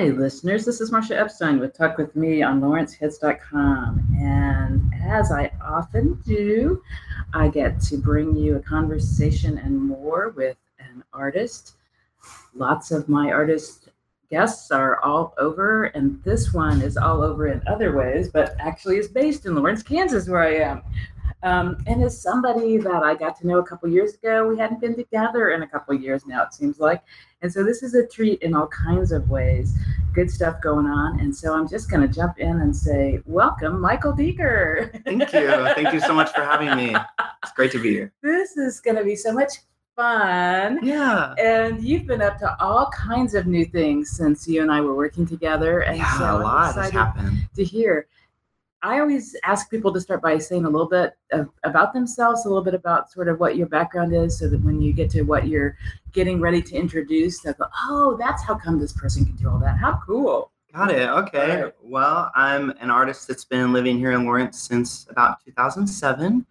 Hi, listeners. This is Marcia Epstein with Talk With Me on lawrencehits.com. And as I often do, I get to bring you a conversation and more with an artist. Lots of my artist guests are all over, and this one is all over in other ways, but actually is based in Lawrence, Kansas, where I am. Um, and is somebody that I got to know a couple years ago. We hadn't been together in a couple years now, it seems like. And so this is a treat in all kinds of ways. Good stuff going on. And so I'm just going to jump in and say, welcome, Michael Deeker. Thank you. Thank you so much for having me. It's great to be here. This is going to be so much fun. Yeah. And you've been up to all kinds of new things since you and I were working together. And yeah, so a lot has happened. To hear. I always ask people to start by saying a little bit of, about themselves, a little bit about sort of what your background is, so that when you get to what you're getting ready to introduce, they'll go, "Oh, that's how come this person can do all that. How cool!" Got it. Okay. Right. Well, I'm an artist that's been living here in Lawrence since about 2007.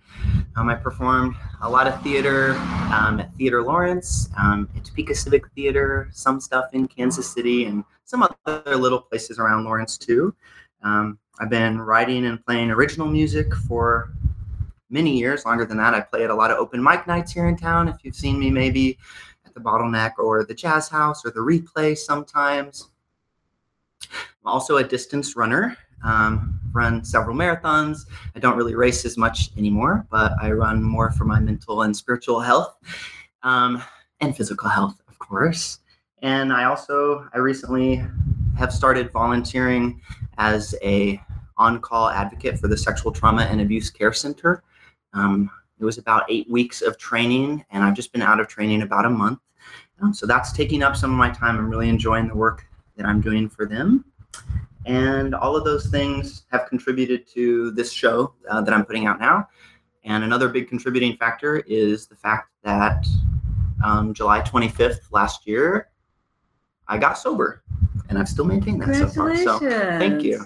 Um, I performed a lot of theater um, at Theater Lawrence, um, at Topeka Civic Theater, some stuff in Kansas City, and some other little places around Lawrence too. Um, I've been writing and playing original music for many years, longer than that. I play at a lot of open mic nights here in town. If you've seen me, maybe at the Bottleneck or the Jazz House or the Replay sometimes. I'm also a distance runner. Um, run several marathons. I don't really race as much anymore, but I run more for my mental and spiritual health um, and physical health, of course. And I also I recently have started volunteering as a on-call advocate for the Sexual Trauma and Abuse Care Center. Um, it was about eight weeks of training, and I've just been out of training about a month. Um, so that's taking up some of my time. I'm really enjoying the work that I'm doing for them. And all of those things have contributed to this show uh, that I'm putting out now. And another big contributing factor is the fact that um, July 25th last year, I got sober, and I've still maintained that so far. So thank you.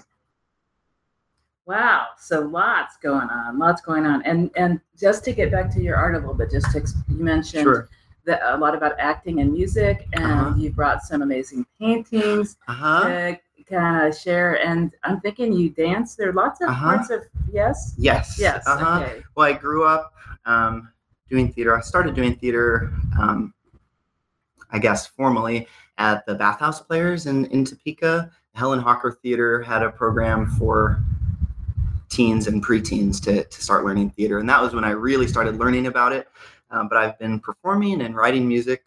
Wow, so lots going on, lots going on, and and just to get back to your art a little bit, just to, you mentioned sure. that a lot about acting and music, and uh-huh. you brought some amazing paintings uh-huh. to kind of share. And I'm thinking you dance. There are lots of uh-huh. parts of yes, yes, yes. Uh-huh. Okay. Well, I grew up um, doing theater. I started doing theater, um, I guess, formally at the Bathhouse Players in in Topeka. Helen Hocker Theater had a program for teens and preteens to, to start learning theater. And that was when I really started learning about it. Um, but I've been performing and writing music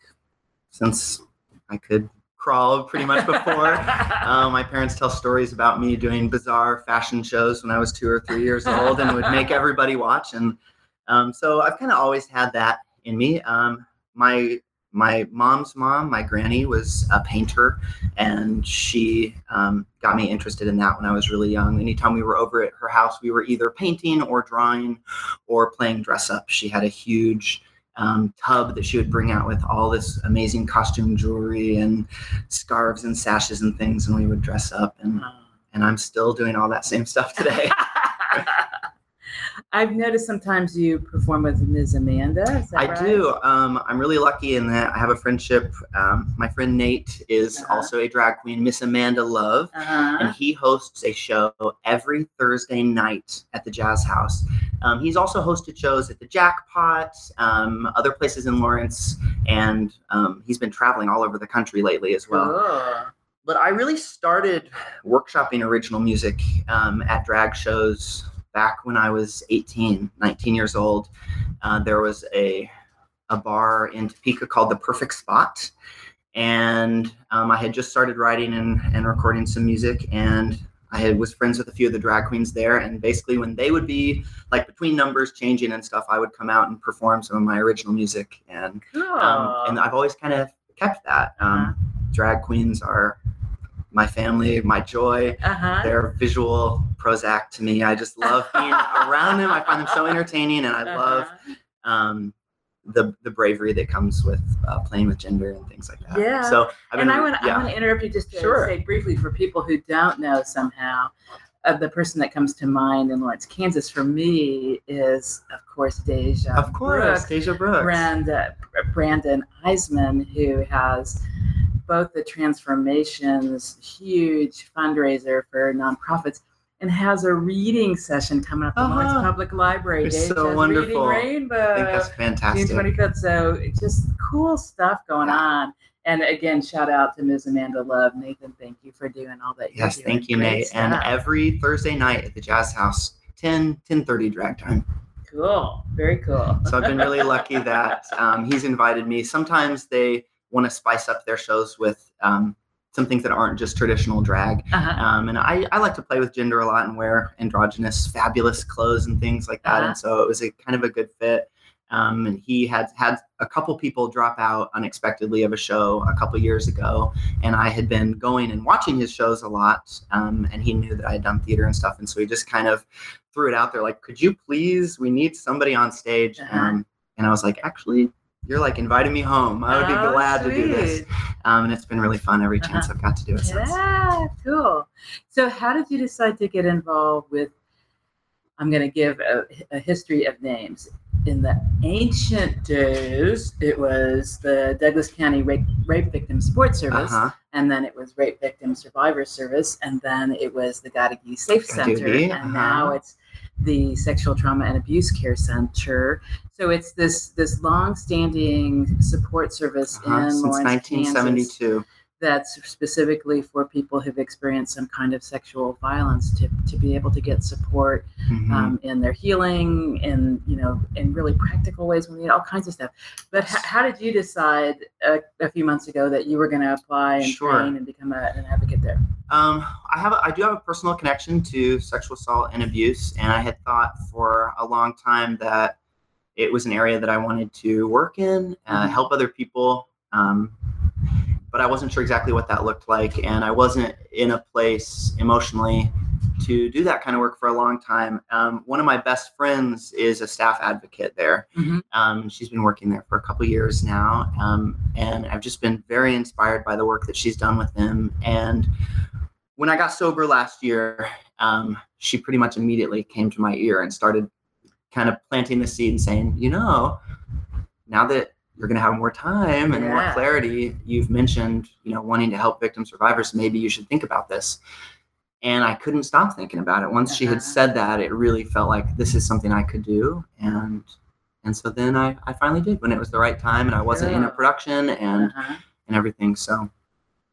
since I could crawl pretty much before. um, my parents tell stories about me doing bizarre fashion shows when I was two or three years old and would make everybody watch. And um, so I've kind of always had that in me. Um, my my mom's mom, my granny, was a painter, and she um, got me interested in that when I was really young. Anytime we were over at her house, we were either painting or drawing or playing dress up. She had a huge um, tub that she would bring out with all this amazing costume jewelry and scarves and sashes and things, and we would dress up. and And I'm still doing all that same stuff today. I've noticed sometimes you perform with Ms. Amanda. I right? do. Um, I'm really lucky in that I have a friendship. Um, my friend Nate is uh-huh. also a drag queen, Miss Amanda Love, uh-huh. and he hosts a show every Thursday night at the Jazz House. Um, he's also hosted shows at the Jackpot, um, other places in Lawrence, and um, he's been traveling all over the country lately as well. Cool but I really started workshopping original music um, at drag shows back when I was 18, 19 years old, uh, there was a a bar in Topeka called the Perfect Spot, and um, I had just started writing and, and recording some music, and I had was friends with a few of the drag queens there, and basically when they would be like between numbers changing and stuff, I would come out and perform some of my original music, and um, and I've always kind of kept that. Um, drag queens are my family, my joy. Uh-huh. They're visual Prozac to me. I just love being around them. I find them so entertaining, and I uh-huh. love um, the the bravery that comes with uh, playing with gender and things like that. Yeah. So I've and I want yeah. I want to interrupt you just to sure. say briefly for people who don't know somehow. Uh, the person that comes to mind in Lawrence, Kansas, for me is, of course, Deja. Of course, Brooks, Deja Brooks. Brandon, Brandon Eisman, who has both the Transformations huge fundraiser for nonprofits and has a reading session coming up at Lawrence Uh-huh. Public Library. It's so wonderful. Reading I think that's fantastic. June 25th. So just cool stuff going Yeah. on. And again, shout out to Ms. Amanda Love. Nathan, thank you for doing all that. Yes, thank you, Nate. And every Thursday night at the Jazz House, 10, 10.30 drag time. cool. Very cool. So I've been really lucky that um, he's invited me. Sometimes they want to spice up their shows with um, some things that aren't just traditional drag. Uh-huh. Um, and I, I like to play with gender a lot and wear androgynous, fabulous clothes and things like that. Uh-huh. And so it was a kind of a good fit. Um, and he had had a couple people drop out unexpectedly of a show a couple years ago, and I had been going and watching his shows a lot. Um, and he knew that I had done theater and stuff, and so he just kind of threw it out there, like, "Could you please? We need somebody on stage." Uh-huh. Um, and I was like, "Actually, you're like inviting me home. I would be Oh, glad to do this." Um, and it's been really fun every chance I've got to do it since. Yeah, cool. So, how did you decide to get involved with? I'm going to give a, a history of names. In the ancient days, it was the Douglas County Rape, Rape Victim Support Service, Uh-huh. and then it was Rape Victim Survivor Service, and then it was the GaDuGi Safe Center, and uh-huh. now it's the Sexual Trauma and Abuse Care Center. So it's this this long-standing support service Uh-huh. in Since Lawrence, Kansas 1972. That's specifically for people who've experienced some kind of sexual violence to, to be able to get support Mhm. um, in their healing and you know in really practical ways we need all kinds of stuff but h- how did you decide a, a few months ago that you were going to apply and Sure. train and become a, an advocate there Um, I have, a, I do have a personal connection to sexual assault and abuse, and I had thought for a long time that it was an area that I wanted to work in, uh, Mhm. help other people. Um, but I wasn't sure exactly what that looked like, and I wasn't in a place emotionally to do that kind of work for a long time. Um, one of my best friends is a staff advocate there. Mhm. Um, she's been working there for a couple years now, um, and I've just been very inspired by the work that she's done with them. And when I got sober last year, um, she pretty much immediately came to my ear and started kind of planting the seed and saying, you know, now that you're going to have more time and more clarity, you've mentioned, you know, wanting to help victim survivors. Maybe you should think about this. And I couldn't stop thinking about it. Once she Uh-huh. had said that, it really felt like this is something I could do. And and so then I, I finally did when it was the right time and I wasn't in a production and Uh-huh. and everything. So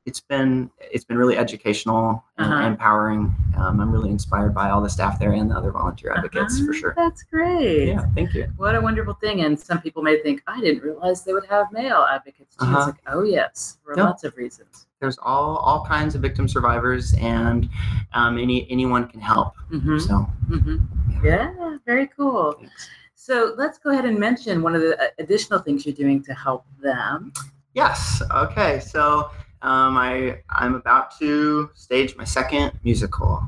it's been it's been really educational and Uh-huh. empowering. Um, I'm really inspired by all the staff there and the other volunteer advocates for Uh-huh. sure. that's great Yeah, thank you. what a wonderful thing and some people may think i didn't realize they would have male advocates too Uh-huh. it's like oh yes for Yeah. lots of reasons There's all all kinds of victim survivors, and um, any anyone can help. Mhm. So hmm Yeah, very cool. thanks. So let's go ahead and mention one of the uh, additional things you're doing to help them. Yes. Okay. So um, I I'm about to stage my second musical,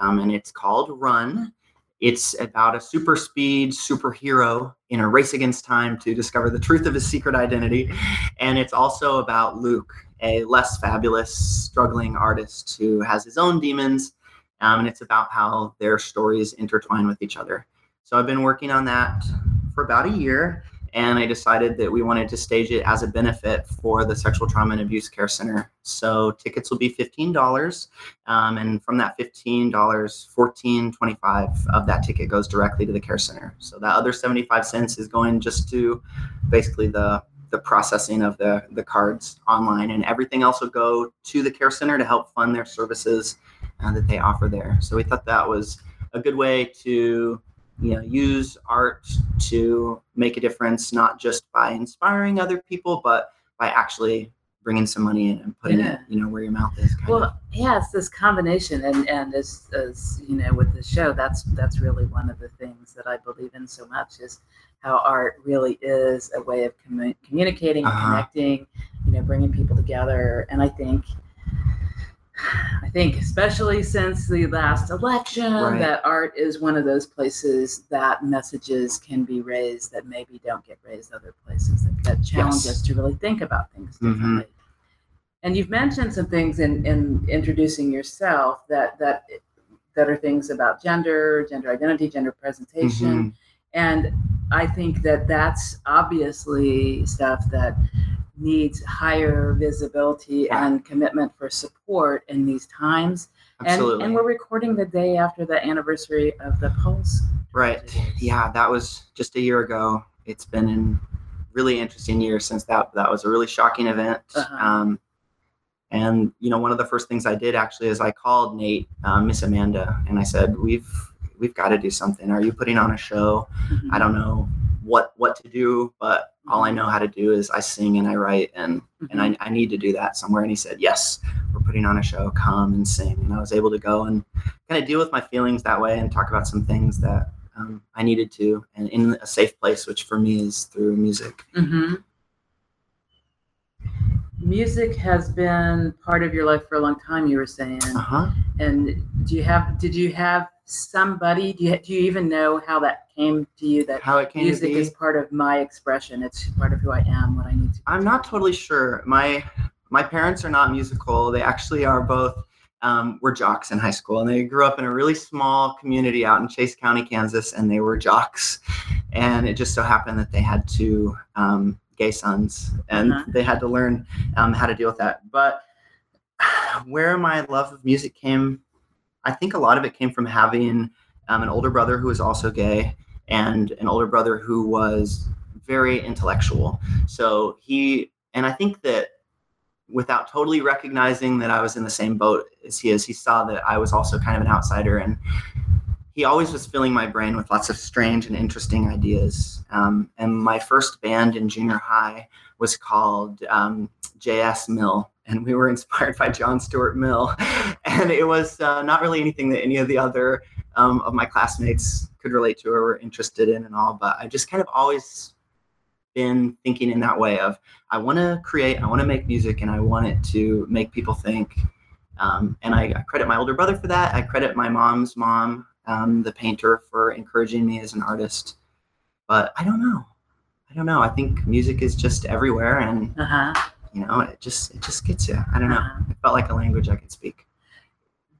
um, and it's called Run. It's about a super speed superhero in a race against time to discover the truth of his secret identity, and it's also about Luke, a less fabulous, struggling artist who has his own demons, um, and it's about how their stories intertwine with each other. So I've been working on that for about a year and I decided that we wanted to stage it as a benefit for the Sexual Trauma and Abuse Care Center. So tickets will be fifteen dollars, um, and from that fifteen dollars, fourteen twenty-five of that ticket goes directly to the care center. So that other seventy-five cents is going just to basically the the processing of the the cards online, and everything else will go to the care center to help fund their services uh, that they offer there. So we thought that was a good way to you know use art to make a difference not just by inspiring other people but by actually bringing some money in and putting Yeah. it you know where your mouth is kind of. Well, yeah, it's this combination, and and as as you know, with the show, that's that's really one of the things that I believe in so much is how art really is a way of commu- communicating, and Uh-huh. connecting, you know, bringing people together, and I think. I think, especially since the last election, Right. that art is one of those places that messages can be raised that maybe don't get raised other places. That, that challenge Yes. us to really think about things Mhm. And you've mentioned some things in, in introducing yourself that that that are things about gender, gender identity, gender presentation, Mhm. and I think that that's obviously stuff that needs higher visibility Yeah. and commitment for support in these times. And, Absolutely. and we're recording the day after the anniversary of the Pulse. Right. Yeah, that was just a year ago. It's been a really interesting year since that. That was a really shocking event. Uh-huh. Um, and you know, one of the first things I did actually is I called Nate, um, Miss Amanda, and I said, "We've we've got to do something. Are you putting on a show? I don't know what what to do, but all I know how to do is I sing and I write, and and I, I need to do that somewhere." And he said, "Yes, we're putting on a show. Come and sing." And I was able to go and kind of deal with my feelings that way and talk about some things that um, I needed to, and in a safe place, which for me is through music. hmm Music has been part of your life for a long time. You were saying, Uh huh. and do you have? Did you have somebody? Do you do you even know how that came to you? That How it came music to be. is part of my expression. It's part of who I am. What I need to. I'm not totally sure. My my parents are not musical. They actually are both um, were jocks in high school, and they grew up in a really small community out in Chase County, Kansas, and they were jocks. And it just so happened that they had two um, gay sons, and Uh-huh. they had to learn um, how to deal with that. But where my love of music came, I think a lot of it came from having um, an older brother who was also gay, and an older brother who was very intellectual. So he, and I think that without totally recognizing that I was in the same boat as he is, he saw that I was also kind of an outsider. And he always was filling my brain with lots of strange and interesting ideas. Um, and my first band in junior high was called um, JS Mill. And we were inspired by John Stuart Mill. And it was uh, not really anything that any of the other um, of my classmates could relate to or were interested in and all. But I just kind of always been thinking in that way of I want to create, I want to make music, and I want it to make people think. Um, and I, I credit my older brother for that. I credit my mom's mom, um, the painter, for encouraging me as an artist. But I don't know. I don't know. I think music is just everywhere, and Uh huh. you know, it just it just gets you. I don't know. Uh-huh. It felt like a language I could speak.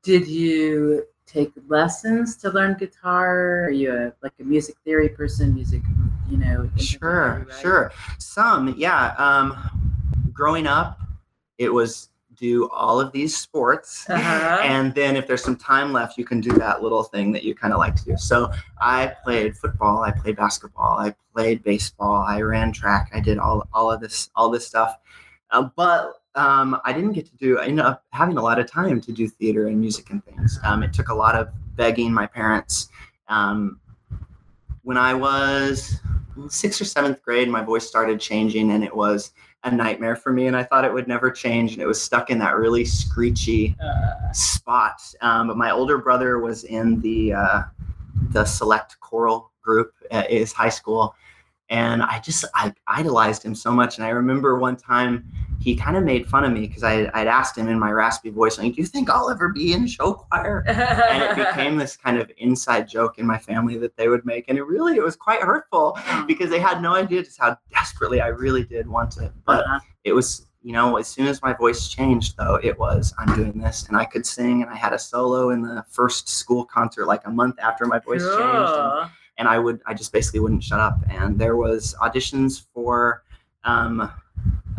Did you take lessons to learn guitar? Are you a, like a music theory person? Music, you know? Sure, right? sure. Some, yeah. Um, growing up, it was do all of these sports. Uh-huh. And then if there's some time left, you can do that little thing that you kind of like to do. So I played football, I played basketball, I played baseball, I ran track, I did all, all of this, all this stuff. Uh, but um, I didn't get to do, I ended up having a lot of time to do theater and music and things. Um, it took a lot of begging my parents. Um, when I was sixth or seventh grade, my voice started changing and it was a nightmare for me. And I thought it would never change. And it was stuck in that really screechy Uh, spot. Um, but my older brother was in the uh, the select choral group at his high school, and I just I idolized him so much. And I remember one time he kind of made fun of me because I I'd asked him in my raspy voice, like, "Do you think I'll ever be in show choir?" And it became this kind of inside joke in my family that they would make, and it really it was quite hurtful because they had no idea just how desperately I really did want it. But Uh-huh. it was you know as soon as my voice changed though it was i'm doing this and i could sing and i had a solo in the first school concert like a month after my voice changed and, Cool. And i would i just basically wouldn't shut up and there was auditions for um,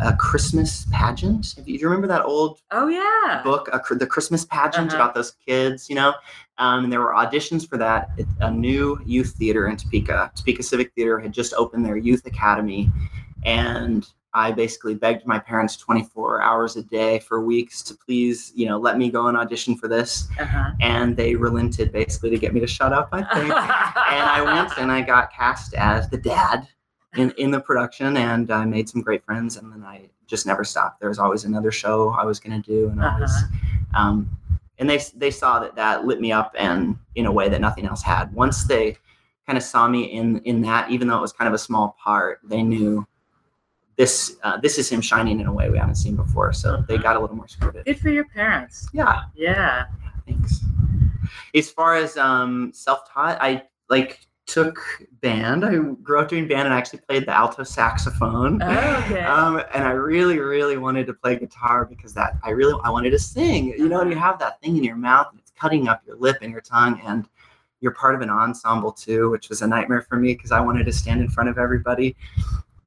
a christmas pageant If you, do you remember that old Oh yeah. book, a, the Christmas pageant Uh-huh. about those kids, you know. Um, and there were auditions for that. It, a new youth theater in Topeka, Topeka Civic Theater, had just opened their youth academy, and I basically begged my parents 24 hours a day for weeks to please, you know, let me go and audition for this. Uh-huh. And they relented basically to get me to shut up, I think. and I went and I got cast as the dad in, in the production and I made some great friends and then I just never stopped. There was always another show I was going to do and I was, um, and they, they saw that that lit me up and in a way that nothing else had. Once they kind of saw me in, in that, even though it was kind of a small part, they knew this, uh, this is him shining in a way we haven't seen before. So they Uh-huh. got a little more supportive. Good for your parents. Yeah. Yeah. Thanks. As far as um, self-taught, I like took band. I grew up doing band and I actually played the alto saxophone. Oh, okay. Um, and I really, really wanted to play guitar because that I really I wanted to sing. You know, and you have that thing in your mouth and it's cutting up your lip and your tongue, and you're part of an ensemble too, which was a nightmare for me because I wanted to stand in front of everybody.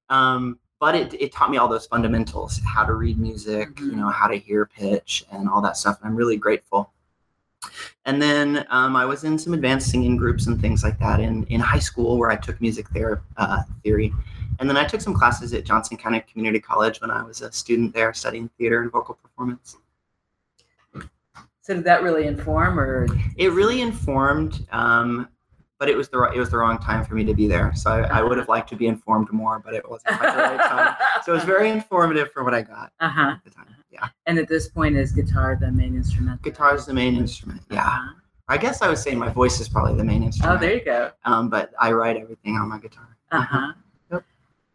Um, but it, it taught me all those fundamentals how to read music Mhm. you know how to hear pitch and all that stuff and i'm really grateful. And then um, i was in some advanced singing groups and things like that in, in high school where i took music there, uh, theory. And then i took some classes at johnson county community college when i was a student there studying theater and vocal performance. So did that really inform, or? It really informed um, but it was the right, it was the wrong time for me to be there so I, I would have liked to be informed more but it wasn't quite the right time so it was very informative for what i got Uh huh. at the time yeah And at this point, is guitar the main instrument? guitar is the main instrument yeah Uh-huh. i guess i would say my voice is probably the main instrument. Oh, there you go. um, but i write everything on my guitar Uh huh. Yep.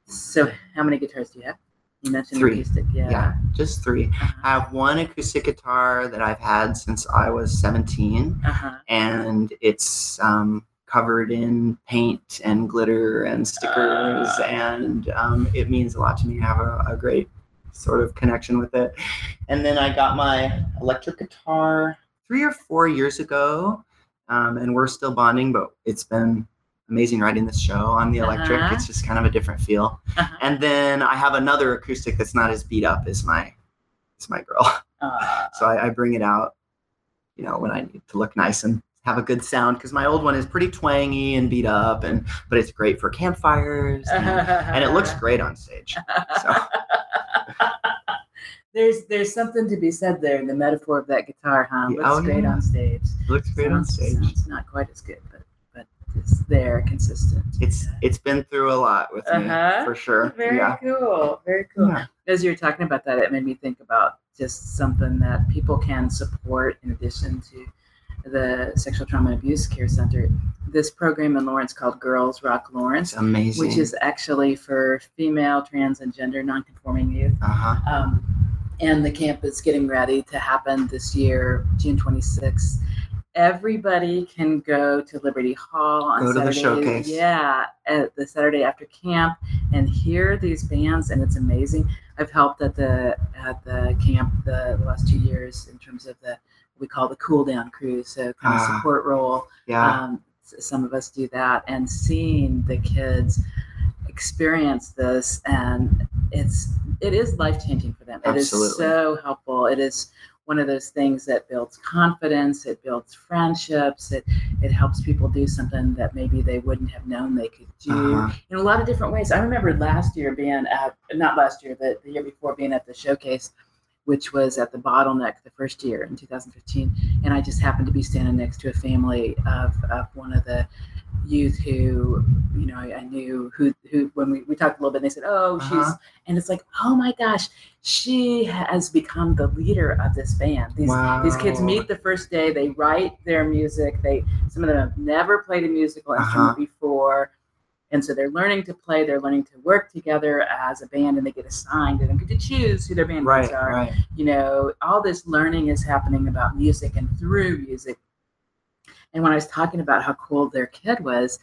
So, how many guitars do you have? You mentioned Three. acoustic. Yeah. yeah just three Uh i have one acoustic guitar that i've had since i was 17 huh. and it's um, covered in paint and glitter and stickers, Ah. and um, it means a lot to me. I have a, a great sort of connection with it. And then I got my electric guitar three or four years ago, um, and we're still bonding, but it's been amazing writing this show on the electric. Uh-huh. It's just kind of a different feel. Uh-huh. And then I have another acoustic that's not as beat up as my, as my girl. Uh, So I, I bring it out, you know, when I need to look nice and have a good sound because my old one is pretty twangy and beat up, and but it's great for campfires and, and it looks great on stage. So there's there's something to be said there in the metaphor of that guitar, huh? Yeah, Looks oh, great yeah. on stage. looks great on stage. Sounds not quite as good, but but it's there, consistent. It's it's been through a lot with me Uh-huh. for sure. Very yeah. cool. Very cool. Yeah. As you were talking about that, it made me think about just something that people can support in addition to the Sexual Trauma and Abuse Care Center. This program in Lawrence called Girls Rock Lawrence, amazing. which is actually for female, trans, and gender nonconforming youth. uh-huh. Um, and the camp is getting ready to happen this year, June 26th. Everybody can go to Liberty Hall on Go to the Saturday. showcase. Yeah, at the Saturday after camp and hear these bands, and it's amazing. I've helped at the at the camp the, the last two years in terms of the we call the cool down crew, so kind of Ah. support role Yeah. um, some of us do that and seeing the kids experience this and it's it is life changing for them Absolutely. it is so helpful it is one of those things that builds confidence it builds friendships it it helps people do something that maybe they wouldn't have known they could do uh-huh. in a lot of different ways. I remember last year being at, not last year, but the year before being at the showcase, which was at the bottleneck the first year in 2015. And I just happened to be standing next to a family of, of one of the youth who, you know, I, I knew who, who, when we, we talked a little bit, they said, oh, she's, Uh-huh. and it's like, oh my gosh, she has become the leader of this band. These, wow. these kids meet the first day, they write their music. They some of them have never played a musical instrument Uh-huh. before. And so they're learning to play, they're learning to work together as a band and they get assigned and they get to choose who their bandmates Right, are. right. You know, all this learning is happening about music and through music. And when I was talking about how cool their kid was,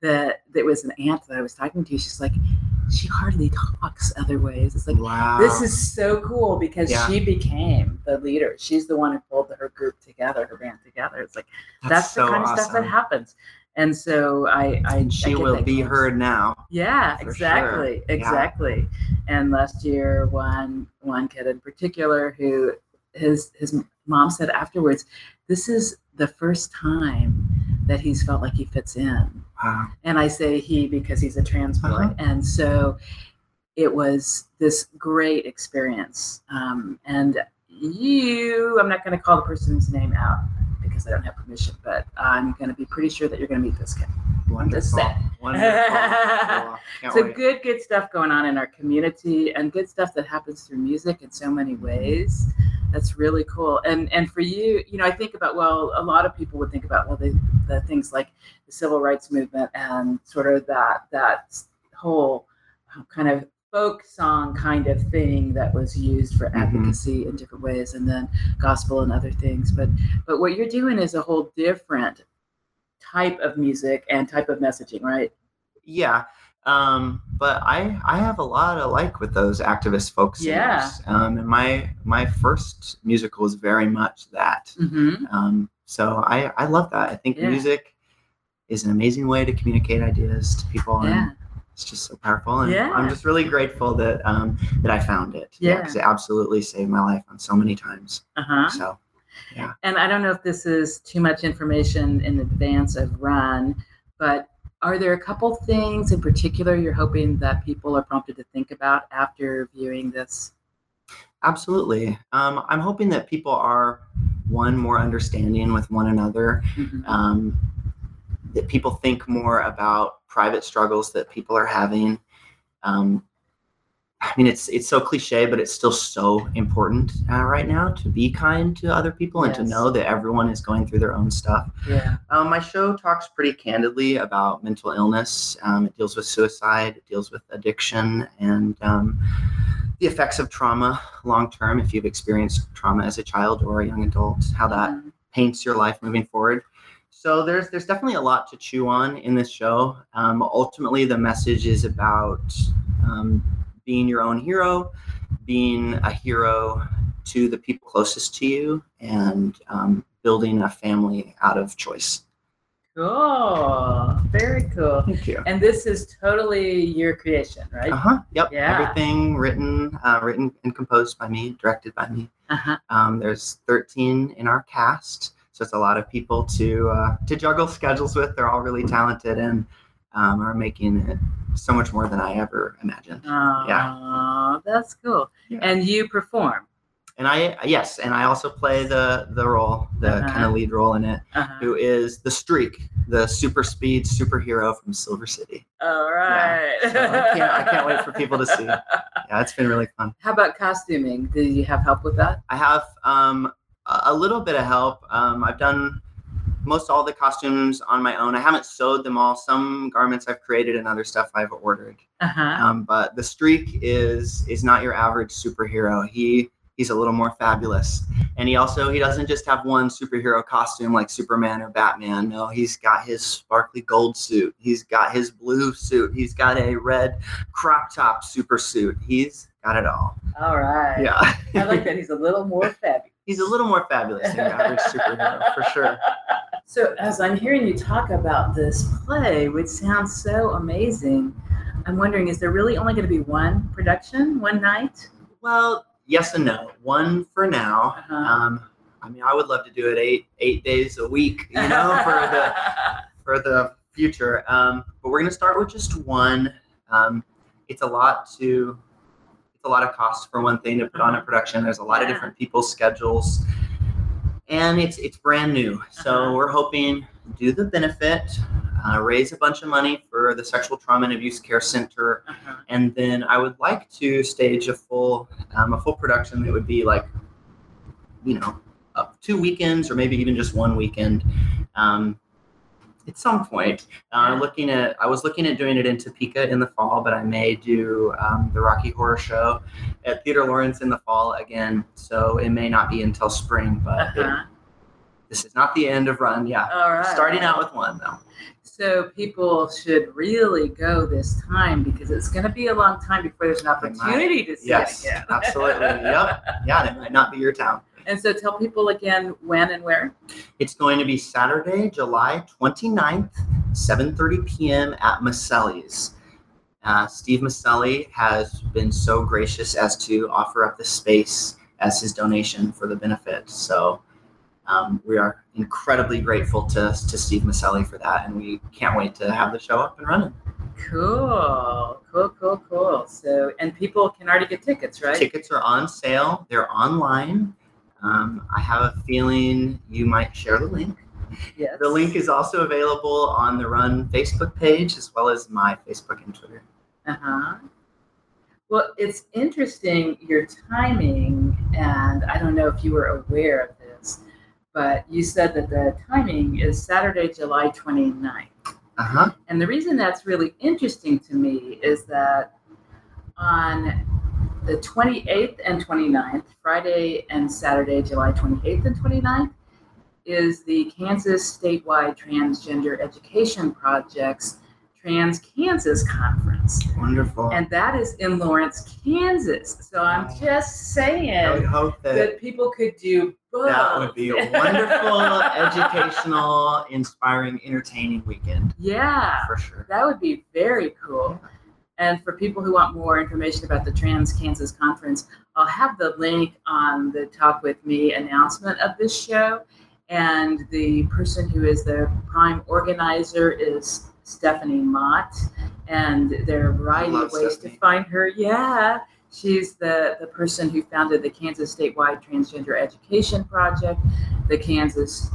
that there was an aunt that I was talking to, she's like, she hardly talks other ways. It's like wow. this is so cool because Yeah. she became the leader. She's the one who pulled her group together, her band together. It's like that's, so the kind of stuff that happens. And so I, I she I will be heard now. Yeah, exactly, sure. Yeah. exactly. And last year, one one kid in particular who his his mom said afterwards, this is the first time that he's felt like he fits in Wow. and I say he because he's a trans boy. Uh-huh. And so it was this great experience. Um, and you, I'm not going to call the person's name out because I don't have permission, but I'm going to be pretty sure that you're going to meet this kid. Wonderful. Wonderful. So wait. good, good stuff going on in our community and good stuff that happens through music in so many ways. That's really cool. And and for you, you know, I think about well, a lot of people would think about well, the, the things like the civil rights movement and sort of that that whole kind of folk song kind of thing that was used for Mhm. advocacy in different ways, and then gospel and other things. But but what you're doing is a whole different type of music and type of messaging, right? Yeah. Um, but I I have a lot of like with those activist folk singers. Yeah. Um, and my my first musical was very much that. Mm-hmm. Um, so I I love that. I think Yeah. music is an amazing way to communicate ideas to people. Yeah. And it's just so powerful, and Yeah. I'm just really grateful that um, that I found it. Yeah. because it absolutely saved my life on so many times. Uh huh. So yeah. And I don't know if this is too much information in advance of run, but are there a couple things in particular you're hoping that people are prompted to think about after viewing this? absolutely, um, I'm hoping that people are one more understanding with one another. Mhm. um, that people think more about private struggles that people are having. Um, I mean, it's it's so cliche, but it's still so important uh, right now to be kind to other people and to know that everyone is going through their own stuff. Yeah. Um, my show talks pretty candidly about mental illness. Um, it deals with suicide, it deals with addiction, and um, the effects of trauma long term. If you've experienced trauma as a child or a young adult, how that Mhm. paints your life moving forward. So there's there's definitely a lot to chew on in this show. Um, ultimately, the message is about um, being your own hero, being a hero to the people closest to you, and um, building a family out of choice. Cool. Very cool. Thank you. And this is totally your creation, right? Uh huh. Yep. Yeah. Everything written, uh, written and composed by me, directed by me. Uh-huh. Um, there's 13 in our cast, it's a lot of people to uh, to juggle schedules with. They're all really talented and um, are making it so much more than I ever imagined. Yeah, that's cool. Yeah. And you perform. And I yes, and I also play the the role, the Uh-huh. kind of lead role in it, Uh-huh. who is the Streak, the super speed superhero from Silver City. All right. So I can't I can't wait for people to see. Yeah, it's been really fun. How about costuming? Do you have help with that? I have um, a little bit of help. Um, I've done most all the costumes on my own. I haven't sewed them all. Some garments I've created and other stuff I've ordered. Uh-huh. Um, but the streak is is not your average superhero. He he's a little more fabulous, and he also he doesn't just have one superhero costume like Superman or Batman. No, he's got his sparkly gold suit. He's got his blue suit. He's got a red crop top super suit. He's got it all. All right. Yeah. I like that he's a little more fabulous. He's a little more fabulous than your average superhero for sure. So, as I'm hearing you talk about this play, which sounds so amazing, I'm wondering is there really only going to be one production, one night? Well, yes and no. One for now. Uh-huh. Um, I mean, I would love to do it eight eight days a week, you know, for the for the future. Um, but we're gonna start with just one. Um, it's a lot to a lot of cost for one thing to put on a production. There's a lot of different people's schedules, and it's it's brand new. So Uh-huh. we're hoping do the benefit, uh, raise a bunch of money for the Sexual Trauma and Abuse Care Center, Uh-huh. and then I would like to stage a full um, a full production that would be like, you know, up two weekends or maybe even just one weekend. Um, at some point, uh, looking at I was looking at doing it in Topeka in the fall, but I may do um, the Rocky Horror Show at Theater Lawrence in the fall again. So it may not be until spring, but Uh-huh. this is not the end of Run. Yeah, All right. starting out with one though. So people should really go this time because it's going to be a long time before there's an opportunity to see Yes, it again. absolutely. Yep. Yeah, it might not be your town. And so tell people again when and where. It's going to be Saturday, July 29th, 7:30 p.m. at Maceli's. Uh, Steve Maceli has been so gracious as to offer up the space as his donation for the benefit. So um, we are incredibly grateful to, to Steve Maceli for that, and we can't wait to have the show up and running. Cool, cool, cool, cool. So, and people can already get tickets, right? Tickets are on sale. They're online. Um, I have a feeling you might share the link. Yes. The link is also available on the Run Facebook page as well as my Facebook and Twitter. Uh huh. Well, it's interesting your timing, and I don't know if you were aware of this, but you said that the timing is Saturday, July 29th. Uh huh. And the reason that's really interesting to me is that on the 28th and 29th, Friday and Saturday, July 28th and 29th, is the Kansas Statewide Transgender Education Project's Trans Kansas Conference. Wonderful. And that is in Lawrence, Kansas. So I'm just I would saying hope that that people could do both. that would be a wonderful, educational, inspiring, entertaining weekend Yeah. for sure. That would be very cool. And for people who want more information about the Trans Kansas Conference, I'll have the link on the Talk With Me announcement of this show. And the person who is the prime organizer is Stephanie Mott. And there are a variety of ways Stephanie. to find her. Yeah. She's the, the person who founded the Kansas Statewide Transgender Education Project, the Kansas,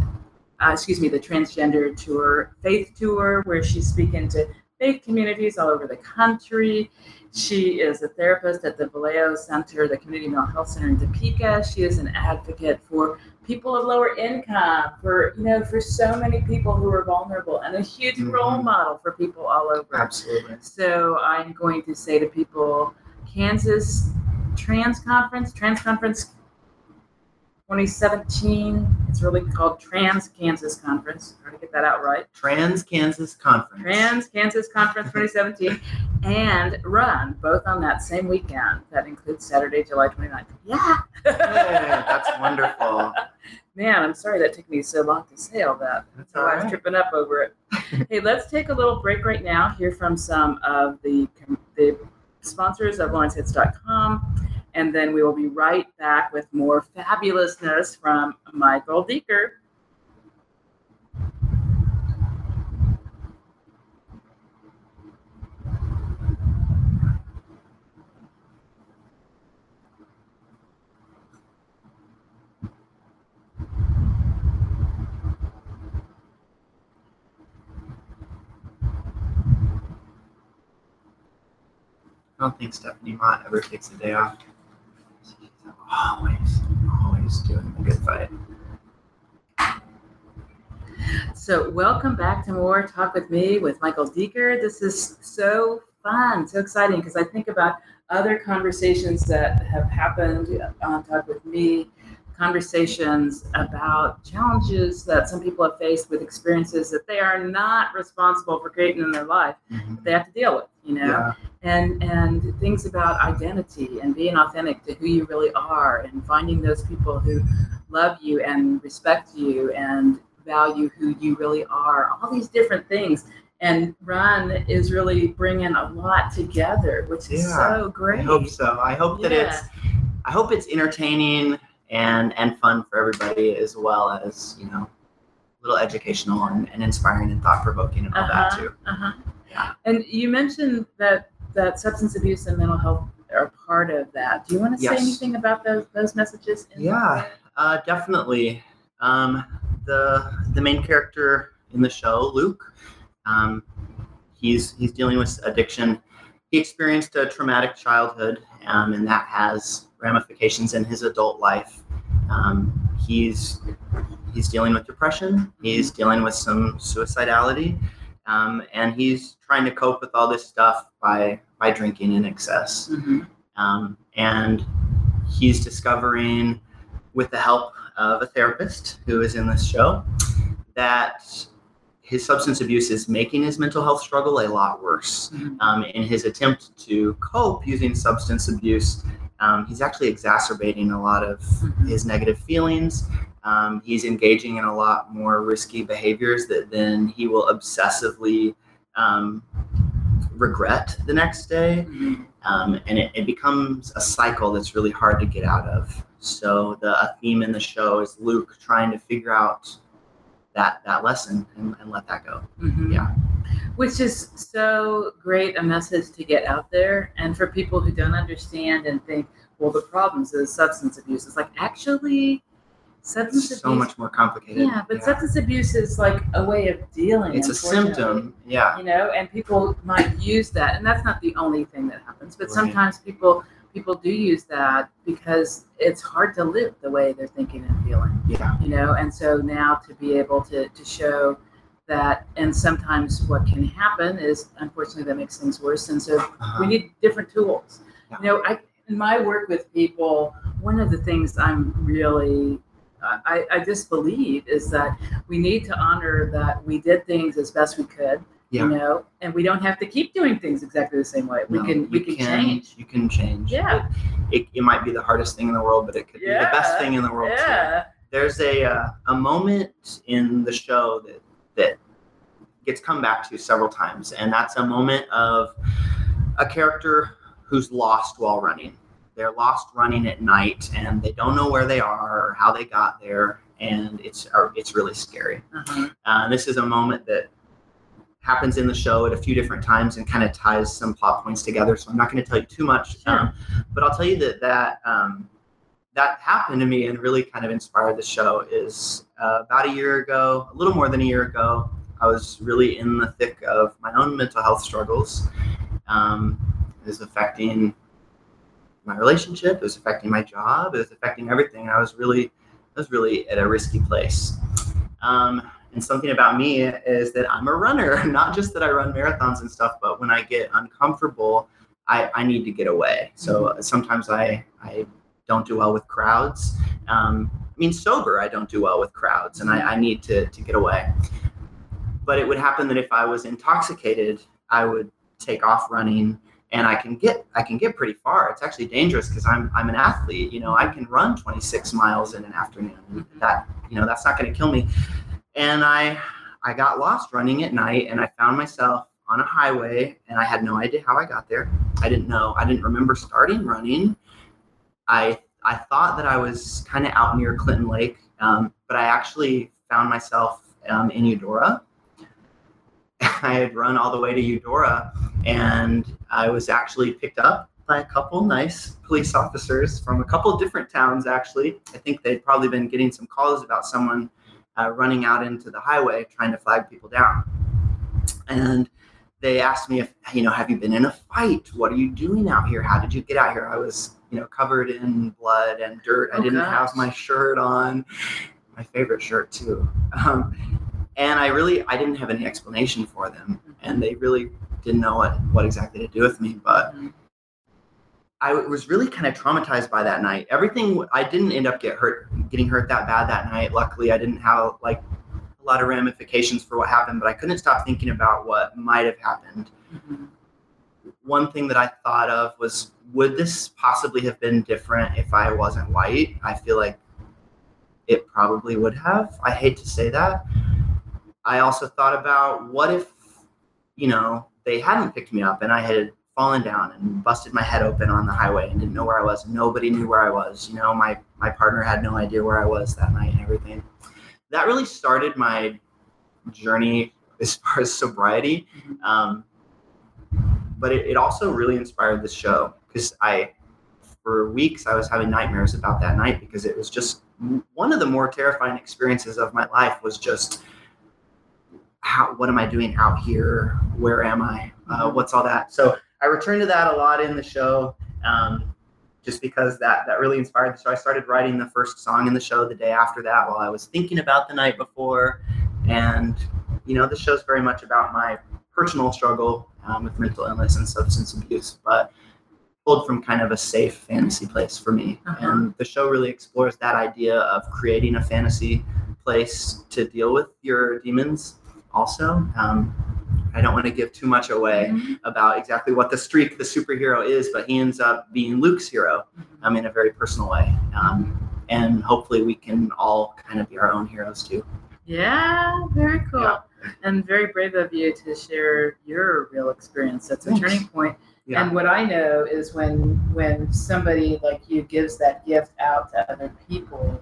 uh, excuse me, the Transgender Tour, Faith Tour, where she's speaking to faith communities all over the country. She is a therapist at the Valeo Center, the Community Mental Health Center in Topeka. She is an advocate for people of lower income, for you know, for so many people who are vulnerable, and a huge mm-hmm. role model for people all over. Absolutely. So I'm going to say to people, Kansas Trans Conference, Trans Conference 2017. It's really called Trans Kansas Conference. Try to get that out right. Trans Kansas Conference. Trans Kansas Conference 2017 and run both on that same weekend. That includes Saturday, July 29th. Yeah. yeah that's wonderful. Man, I'm sorry that took me so long to say all that. That's all right. I was tripping up over it. hey, let's take a little break right now. Hear from some of the the sponsors of LawrenceHits.com and then we will be right back with more fabulousness from Michael Deeker. I don't think Stephanie Mott ever takes a day off doing a good fight. So, welcome back to more Talk with Me with Michael Deeker. This is so fun, so exciting because I think about other conversations that have happened on Talk with Me, conversations about challenges that some people have faced with experiences that they are not responsible for creating in their life, mm-hmm. they have to deal with, you know. Yeah and and things about identity and being authentic to who you really are and finding those people who love you and respect you and value who you really are all these different things. And run is really bringing a lot together which is yeah, so great i hope so. I hope that yeah. it's i hope it's entertaining and and fun for everybody as well as you know a little educational and, and inspiring and thought-provoking and all uh-huh, that too. uh-huh. yeah. And you mentioned that that substance abuse and mental health are part of that. Do you want to yes. say anything about those those messages? yeah, uh, definitely. Um, the the main character in the show, Luke, um, he's he's dealing with addiction. He experienced a traumatic childhood, um, and that has ramifications in his adult life. Um, he's he's dealing with depression. He's mm-hmm. dealing with some suicidality um, and he's trying to cope with all this stuff by by drinking in excess. Mm-hmm. Um, and he's discovering, with the help of a therapist who is in this show, that his substance abuse is making his mental health struggle a lot worse. Mm-hmm. Um, in his attempt to cope using substance abuse, um, he's actually exacerbating a lot of mm-hmm. his negative feelings um, he's engaging in a lot more risky behaviors that then he will obsessively um, regret the next day. Mm-hmm. Um, and it, it, becomes a cycle that's really hard to get out of. So the theme in the show is Luke trying to figure out that that lesson and, and let that go. Mm-hmm. Yeah. Which is so great a message to get out there. And for people who don't understand and think, well, the problems is substance abuse. It's like actually substance so abuse, much more complicated. Yeah, but yeah. substance abuse is like a way of dealing. It's a symptom. Yeah. You know, and people might use that, and that's not the only thing that happens. But right. sometimes people people do use that because it's hard to live the way they're thinking and feeling. Yeah. You know, and so now to be able to to show that and sometimes what can happen is unfortunately that makes things worse and so uh-huh. we need different tools yeah. you know i in my work with people one of the things i'm really I, I just believe is that we need to honor that we did things as best we could. Yeah. You know, and we don't have to keep doing things exactly the same way. We no, can we can, can, change. You can change. Yeah. It, it, it, might be the hardest thing in the world, but it could yeah. be the best thing in the world yeah. too. There's a uh, a moment in the show that that gets come back to several times, and that's a moment of a character who's lost while running. They're lost running at night, and they don't know where they are or how they got there, and it's it's really scary. Uh-huh. Uh, this is a moment that happens in the show at a few different times and kind of ties some plot points together. So I'm not going to tell you too much, Sure. um, but I'll tell you that that um, that happened to me and really kind of inspired the show. Is uh, about a year ago, a little more than a year ago, I was really in the thick of my own mental health struggles. Um, it was affecting my relationship. It was affecting my job. It was affecting everything. I was really, I was really at a risky place. Um, and something about me is that I'm a runner. Not just that I run marathons and stuff, but when I get uncomfortable, I, I need to get away. So sometimes I I don't do well with crowds. Um, I mean, sober, I don't do well with crowds, and I, I need to to get away. But it would happen that if I was intoxicated, I would take off running and I can get I can get pretty far. It's actually dangerous because I'm I'm an athlete. You know, I can run 26 miles in an afternoon. That you know that's not going to kill me. And I I got lost running at night, and I found myself on a highway, and I had no idea how I got there. I didn't know. I didn't remember starting running. I I thought that I was kind of out near Clinton Lake, um, but I actually found myself um, in Eudora. I had run all the way to Eudora, and I was actually picked up by a couple nice police officers from a couple different towns. Actually, I think they'd probably been getting some calls about someone uh, running out into the highway trying to flag people down, and they asked me if you know have you been in a fight? What are you doing out here? How did you get out here? I was you know covered in blood and dirt. I Oh, didn't gosh. have my shirt on. My favorite shirt too. Um, and i really i didn't have any explanation for them and they really didn't know what, what exactly to do with me but Mhm. i was really kind of traumatized by that night everything i didn't end up get hurt getting hurt that bad that night luckily i didn't have like a lot of ramifications for what happened but i couldn't stop thinking about what might have happened Mhm. one thing that I thought of was would this possibly have been different if I wasn't white? I feel like it probably would have. I hate to say that. I also thought about what if, you know, they hadn't picked me up and I had fallen down and busted my head open on the highway and didn't know where I was. Nobody knew where I was. You know, my my partner had no idea where I was that night and everything. That really started my journey as far as sobriety. Um, but it, it also really inspired the show because I, for weeks, I was having nightmares about that night because it was just one of the more terrifying experiences of my life was just how what am I doing out here? Where am I? Uh, what's all that? So I return to that a lot in the show, um, just because that that really inspired the show. I started writing the first song in the show the day after that while I was thinking about the night before, and you know the show's very much about my personal struggle um, with mental illness and substance abuse, but pulled from kind of a safe fantasy place for me. Uh-huh. And the show really explores that idea of creating a fantasy place to deal with your demons. Also, um, I don't want to give too much away Mhm. about exactly what the streak the superhero is, but he ends up being Luke's hero um, in a very personal way. Um, and hopefully, we can all kind of be our own heroes too. Yeah, very cool. Yeah. And very brave of you to share your real experience. That's a turning point. Yeah. And what I know is when when somebody like you gives that gift out to other people,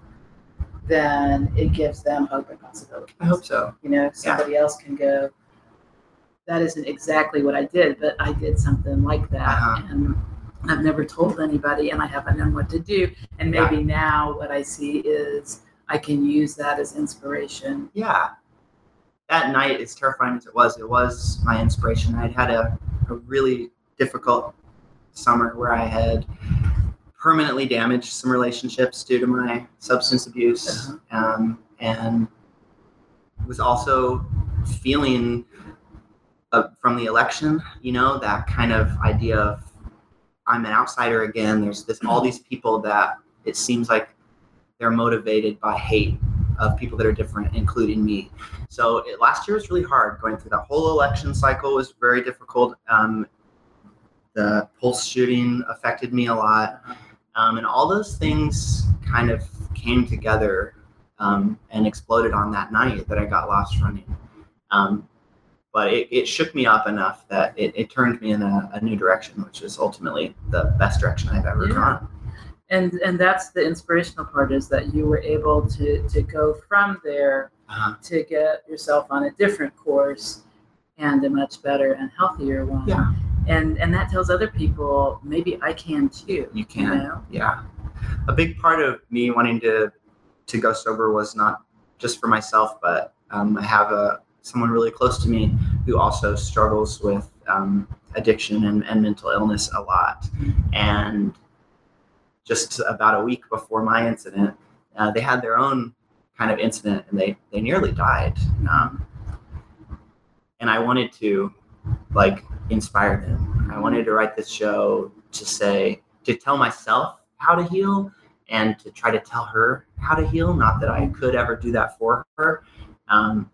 then it gives them hope and possibility. I hope so. You know, somebody else can go. That isn't exactly what I did, but I did something like that, Uh-huh. and I've never told anybody, and I haven't known what to do. And Yeah. maybe now what I see is I can use that as inspiration. yeah that night as terrifying as it was it was my inspiration i'd had a, a really difficult summer where i had permanently damaged some relationships due to my substance abuse um, and was also feeling uh, from the election you know that kind of idea of i'm an outsider again there's this all these people that it seems like they're motivated by hate of people that are different, including me. So it, last year was really hard. Going through that whole election cycle was very difficult. Um, the pulse shooting affected me a lot, um, and all those things kind of came together um, and exploded on that night that I got lost running. Um, but it, it shook me up enough that it, it turned me in a, a new direction, which is ultimately the best direction I've ever Yeah. gone. And and that's the inspirational part is that you were able to to go from there Uh-huh. to get yourself on a different course and a much better and healthier one. Yeah. And and that tells other people maybe I can too. You can. know? Yeah. A big part of me wanting to to go sober was not just for myself, but um, I have a someone really close to me who also struggles with um, addiction and, and mental illness a lot. And just about a week before my incident, uh, they had their own kind of incident and they they nearly died. Um, and I wanted to like inspire them. I wanted to write this show to say to tell myself how to heal and to try to tell her how to heal. Not that I could ever do that for her, um,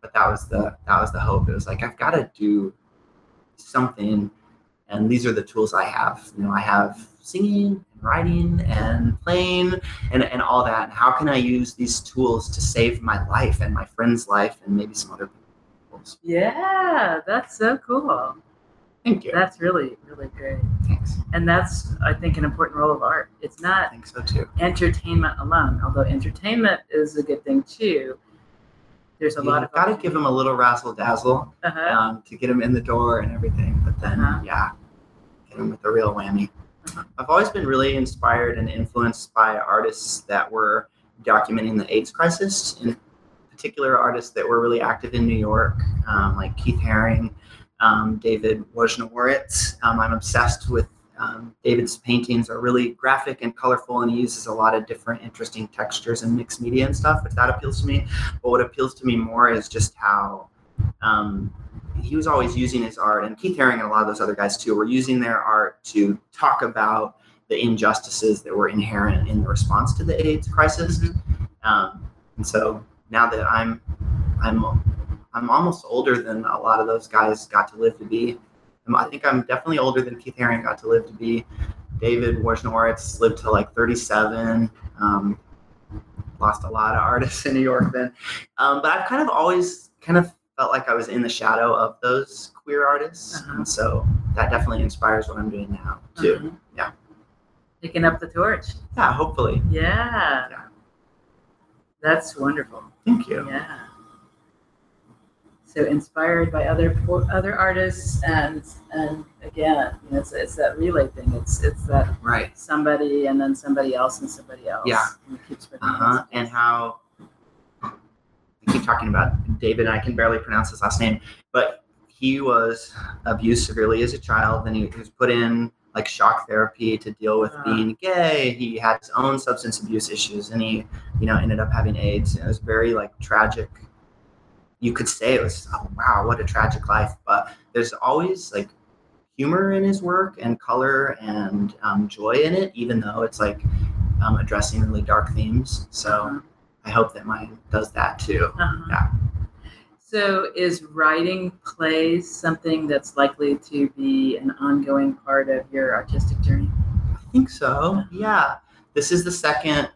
but that was the that was the hope. It was like I've got to do something, and these are the tools I have. You know, I have singing and writing and playing and, and all that. And how can I use these tools to save my life and my friend's life and maybe some other Yeah, that's so cool. Thank you. That's really, really great. Thanks. And that's I think an important role of art. It's not I think so too. entertainment alone, although entertainment is a good thing too. There's a lot of got to give them a little razzle dazzle uh-huh. um, to get them in the door and everything. But then, Uh-huh. yeah, get them with the real whammy. I've always been really inspired and influenced by artists that were documenting the AIDS crisis, in particular artists that were really active in New York, um, like Keith Haring, um, David Wojnarowicz. Um, I'm obsessed with um, David's paintings are really graphic and colorful, and he uses a lot of different interesting textures and mixed media and stuff, which that appeals to me. But what appeals to me more is just how um, he was always using his art, and Keith Haring and a lot of those other guys too were using their art to talk about the injustices that were inherent in the response to the AIDS crisis. Um, and so now that I'm, I'm, I'm almost older than a lot of those guys got to live to be. Um, I think I'm definitely older than Keith Haring got to live to be. David Wojnarowicz lived to like 37. Um, lost a lot of artists in New York then. Um, but I've kind of always kind of felt like I was in the shadow of those queer artists. Uh-huh. And so that definitely inspires what I'm doing now too. Mhm. Yeah. Picking up the torch. Yeah, hopefully. Yeah. Yeah. That's wonderful. Thank you. Yeah. So inspired by other other artists and and again, you know, it's, it's that relay thing. It's it's that Right. somebody and then somebody else and somebody else. Yeah. And it keeps. Uh huh. And how I keep talking about David, I can barely pronounce his last name, but he was abused severely as a child, and he was put in like shock therapy to deal with Ah. being gay. He had his own substance abuse issues, and he, you know, ended up having AIDS. And it was very like tragic. You could say it was, oh wow, what a tragic life. But there's always like humor in his work and color and um, joy in it, even though it's like um, addressing really dark themes. So I hope that mine does that too. Uh-huh. Yeah. So is writing plays something that's likely to be an ongoing part of your artistic journey? I think so. Yeah. This is the second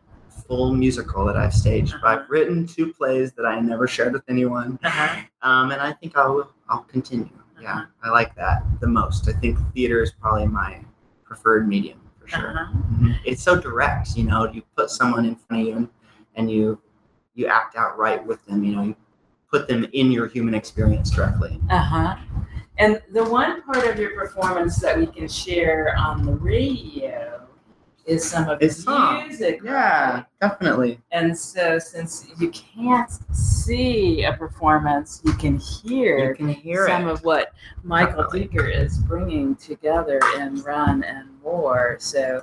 full musical that I've staged. Uh-huh. I've written two plays that I never shared with anyone. Uh-huh. Um, and I think I'll I'll continue. Yeah. Uh-huh. I like that the most. I think theater is probably my preferred medium for sure. Uh-huh. Mhm. It's so direct, you know, you put someone in front of you and, and you you act out right with them, you know, you put them in your human experience directly. Uh-huh. And the one part of your performance that we can share on the radio is some of It's the music. Yeah, right? definitely. And so since you can't see a performance, you can hear You can hear some it. of what Michael. Duker is bringing together in Run and War. So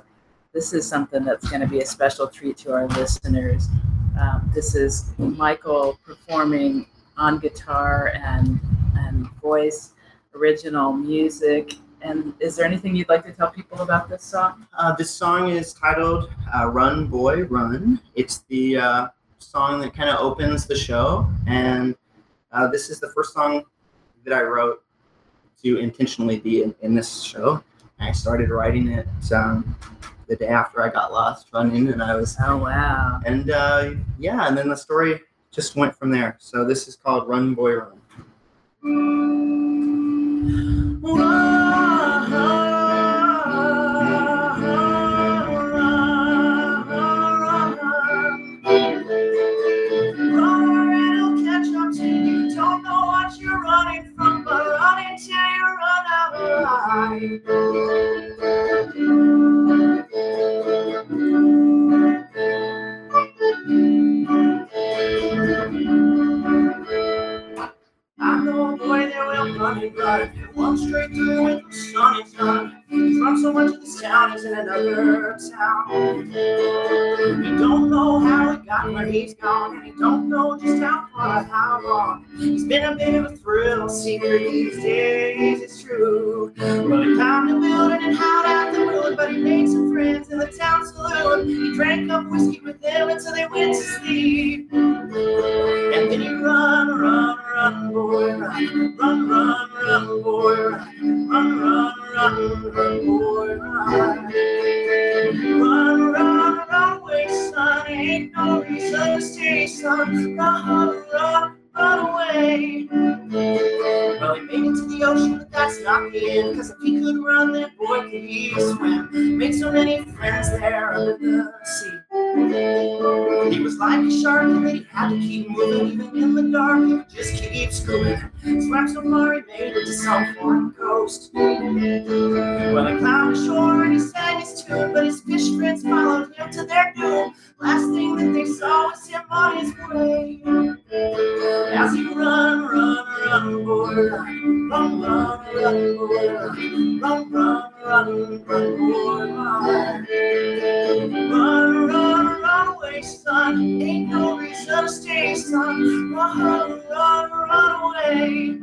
this is something that's going to be a special treat to our listeners. Um, this is Michael performing on guitar and and voice, original music. And is there anything you'd like to tell people about this song? Uh, this song is titled uh, "Run Boy Run." It's the uh, song that kind of opens the show, and uh, this is the first song that I wrote to intentionally be in, in this show. I started writing it um, the day after I got lost running, and I was, Oh wow! and uh, yeah, and then the story just went from there. So this is called "Run Boy Run." I and you straight through with the sun done. He's run so much of this town is in another town. He don't know how he got where he's gone, and he don't know just how far how long. He's been a bit of a thrill seeker these days, it's true. Well, he found a building and howled out the moon, but he made some friends in the town saloon. He drank up whiskey with them until they went to sleep. And then you run, run, run, boy, run, run, run, run, boy, run, run, run, run, boy, run. Run, run, run away, son, ain't no reason to stay, son. Run, run, run away. Well, he made it to the ocean, but that's not the end, cause if he could run, then boy, could he swim. Made so many friends there under the sea. He was like a shark and he had to keep moving even in the dark. He would just keep swimming. Swam so far he made it to some foreign coast. Well, he climbed ashore and he sang his tune, but his fish friends followed him to their doom. Last thing that they saw was him on his way. As he run, run, run, boy, run, run, run, boy, run, run, run, run, boy, run. Run, run, run away, son. Ain't no reason to stay, son. Run, run, run away.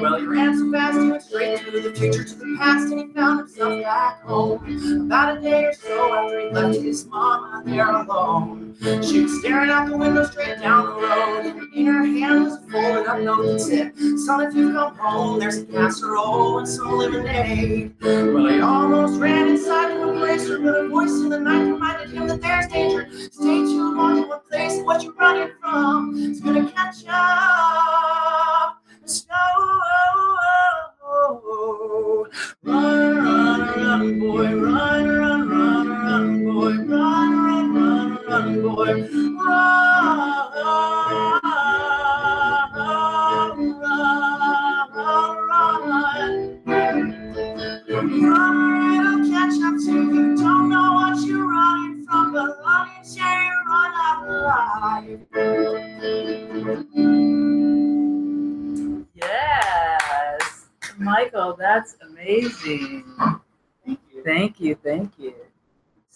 Well, he ran so fast he went straight to the future, to the past, and he found himself back home. About a day or so after he left his mama there alone, she was staring out the window straight down "Son, if you come home, there's a casserole and some lemonade." Well, he almost ran inside to embrace her, but a voice in the night reminded him that there's danger. Stay too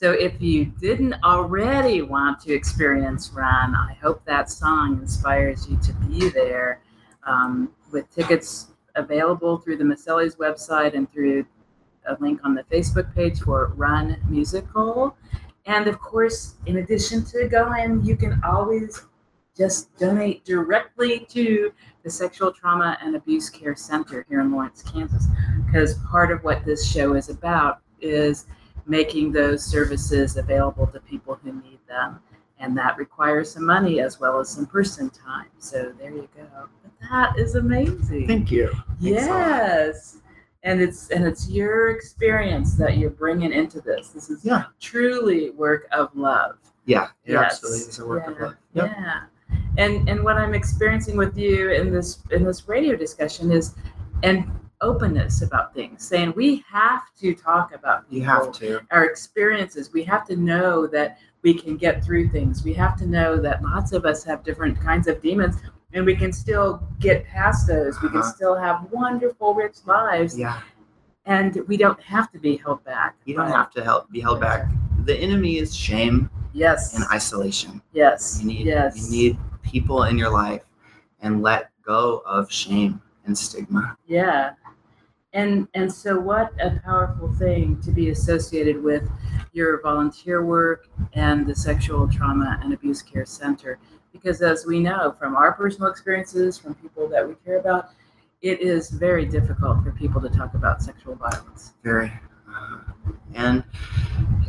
So, if you didn't already want to experience Run, I hope that song inspires you to be there. Um, with tickets available through the Maceli's website and through a link on the Facebook page for Run Musical. And of course, in addition to going, you can always just donate directly to the Sexual Trauma and Abuse Care Center here in Lawrence, Kansas, because part of what this show is about is making those services available to people who need them. And that requires some money as well as some person time. So there you go. But that is amazing. Thank you. Yes. And it's and it's your experience that you're bringing into this. This is Yeah. truly work of love. Yeah, it Yes. absolutely is a work of love. Yep. Yeah. And and what I'm experiencing with you in this in this radio discussion is and openness about things, saying we have to talk about people, have to. our experiences. We have to know that we can get through things. We have to know that lots of us have different kinds of demons and we can still get past those. We can Uh-huh. still have wonderful, rich lives Yeah, and we don't have to be held back. you don't have to help be held back. The enemy is shame Yes. and isolation. yes. You need yes. you need people in your life and let go of shame and stigma. Yeah. And and so what a powerful thing to be associated with your volunteer work and the Sexual Trauma and Abuse Care Center because as we know from our personal experiences from people that we care about it is very difficult for people to talk about sexual violence. Very. Uh, and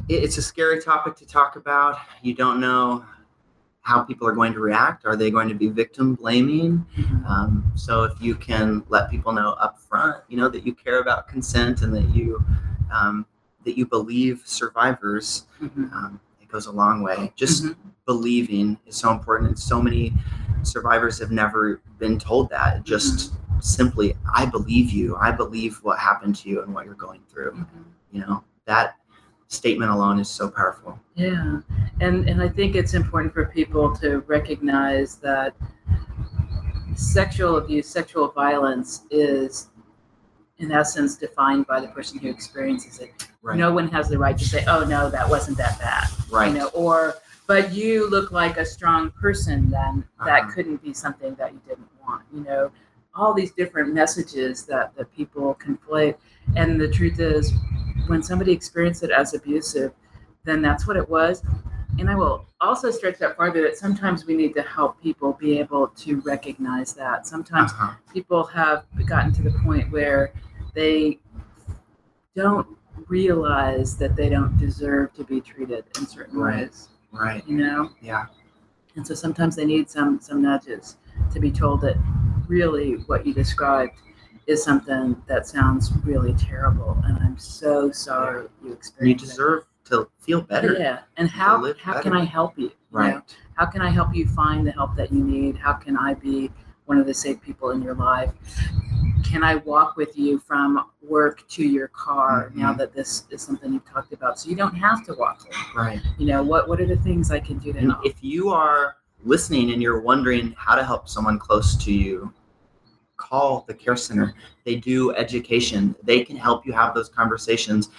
it's a scary topic to talk about. You don't know how people are going to react. Are they going to be victim blaming? Um, so if you can let people know up front, you know, that you care about consent and that you um, that you believe survivors, Mhm. um, it goes a long way. Just Mhm. believing is so important, and so many survivors have never been told that. Just simply, I believe you. I believe what happened to you and what you're going through. Mhm. You know that statement alone is so powerful. Yeah, and and I think it's important for people to recognize that sexual abuse, sexual violence is in essence defined by the person who experiences it. Right. No one has the right to say, "Oh no, that wasn't that bad," Right. you know, or "But you look like a strong person, then that Uh-huh. couldn't be something that you didn't want," you know. All these different messages that that people conflate, and the truth is, when somebody experienced it as abusive, then that's what it was. And I will also stretch that farther that sometimes we need to help people be able to recognize that. Sometimes Uh-huh. people have gotten to the point where they don't realize that they don't deserve to be treated in certain Right. ways, Right. you know? Yeah. And so sometimes they need some some nudges to be told that really what you described is something that sounds really terrible and I'm so sorry you You experienced that." deserve to feel better. Yeah. And how how can. I help you? you know? Right. How can I help you find the help that you need? How can I be one of the safe people in your life? Can I walk with you from work to your car now Mhm. that this is something you've talked about? So you don't have to walk. Right. You know, what what are the things I can do to And help? if you are listening and you're wondering how to help someone close to you, call the care center. They do education. They can help you have those conversations.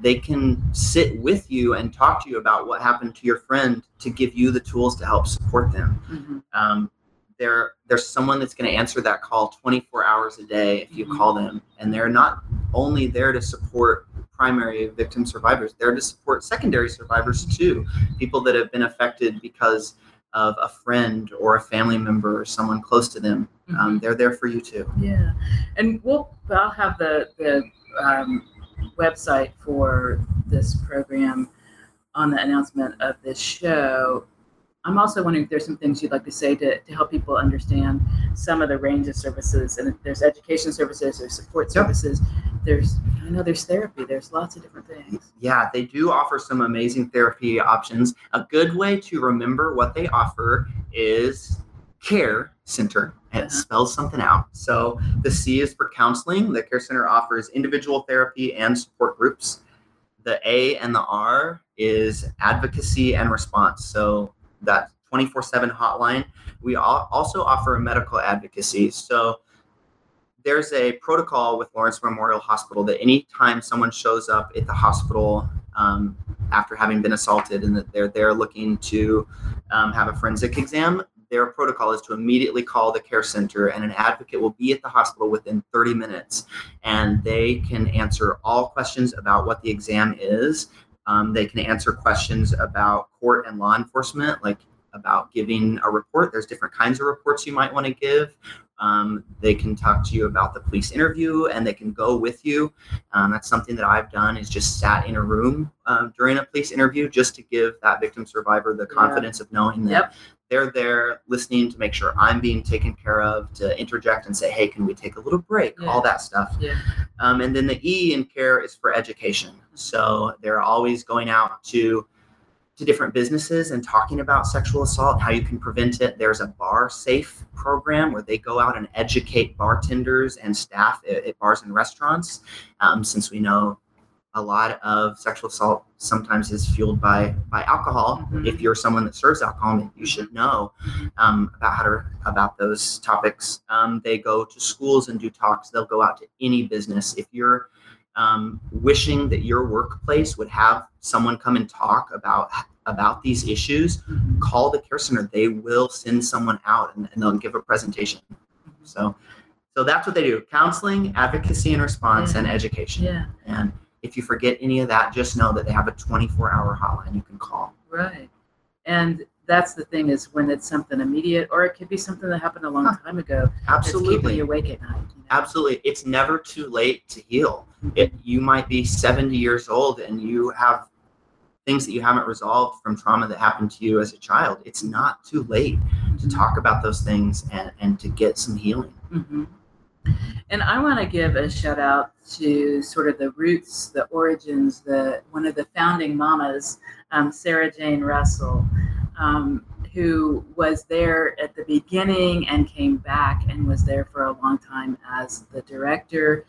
They can sit with you and talk to you about what happened to your friend to give you the tools to help support them. Mhm. Um, there, there's someone that's going to answer that call 24 hours a day if you Mhm. call them, and they're not only there to support primary victim survivors; they're to support secondary survivors too, people that have been affected because of a friend or a family member or someone close to them. Um, they're there for you too. Yeah, and we'll I'll have the the um, website for this program on the announcement of this show. I'm also wondering if there's some things you'd like to say to, to help people understand some of the range of services. And if there's education services, there's support Yep. There's I know there's therapy, there's lots of different things. Yeah, they do offer some amazing therapy options. A good way to remember what they offer is Care Center. And it Uh-huh. spells something out. So the C is for counseling. The Care Center offers individual therapy and support groups. The A and the R is advocacy and response. So that 24 7 hotline. We also offer medical advocacy. So there's a protocol with Lawrence Memorial Hospital that anytime someone shows up at the hospital um, after having been assaulted and that they're there looking to um, have a forensic exam, their protocol is to immediately call the care center and an advocate will be at the hospital within 30 minutes and they can answer all questions about what the exam is. Um, they can answer questions about court and law enforcement, like about giving a report. There's different kinds of reports you might want to give. Um, they can talk to you about the police interview and they can go with you. Um, that's something that I've done is just sat in a room um, during a police interview just to give that victim survivor the Yeah. confidence of knowing that Yep. they're there listening to make sure I'm being taken care of, to interject and say, hey, can we take a little break? Yeah. All that stuff. Yeah. Um, and then the E in care is for education. So they're always going out to to different businesses and talking about sexual assault, how you can prevent it. There's a bar safe program where they go out and educate bartenders and staff at, at bars and restaurants. Um, since we know a lot of sexual assault sometimes is fueled by by alcohol. Mhm. If you're someone that serves alcohol, you should know um, about how to about those topics. Um, they go to schools and do talks. They'll go out to any business. If you're um, wishing that your workplace would have someone come and talk about about these issues, Mhm. call the care center. They will send someone out and, and they'll give a presentation. So, so that's what they do: counseling, advocacy and response, and education. Yeah. And if you forget any of that, just know that they have a 24-hour hotline you can call. Right. And that's the thing is when it's something immediate, or it could be something that happened a long Huh. time ago. That's keeping Absolutely. you awake at night. you know? Absolutely. It's never too late to heal. It, you might be 70 years old and you have things that you haven't resolved from trauma that happened to you as a child, it's not too late to talk about those things and, and to get some healing. Mm-hmm. And I want to give a shout out to sort of the roots, the origins, the one of the founding mamas, um, Sarah Jane Russell, um, who was there at the beginning and came back and was there for a long time as the director.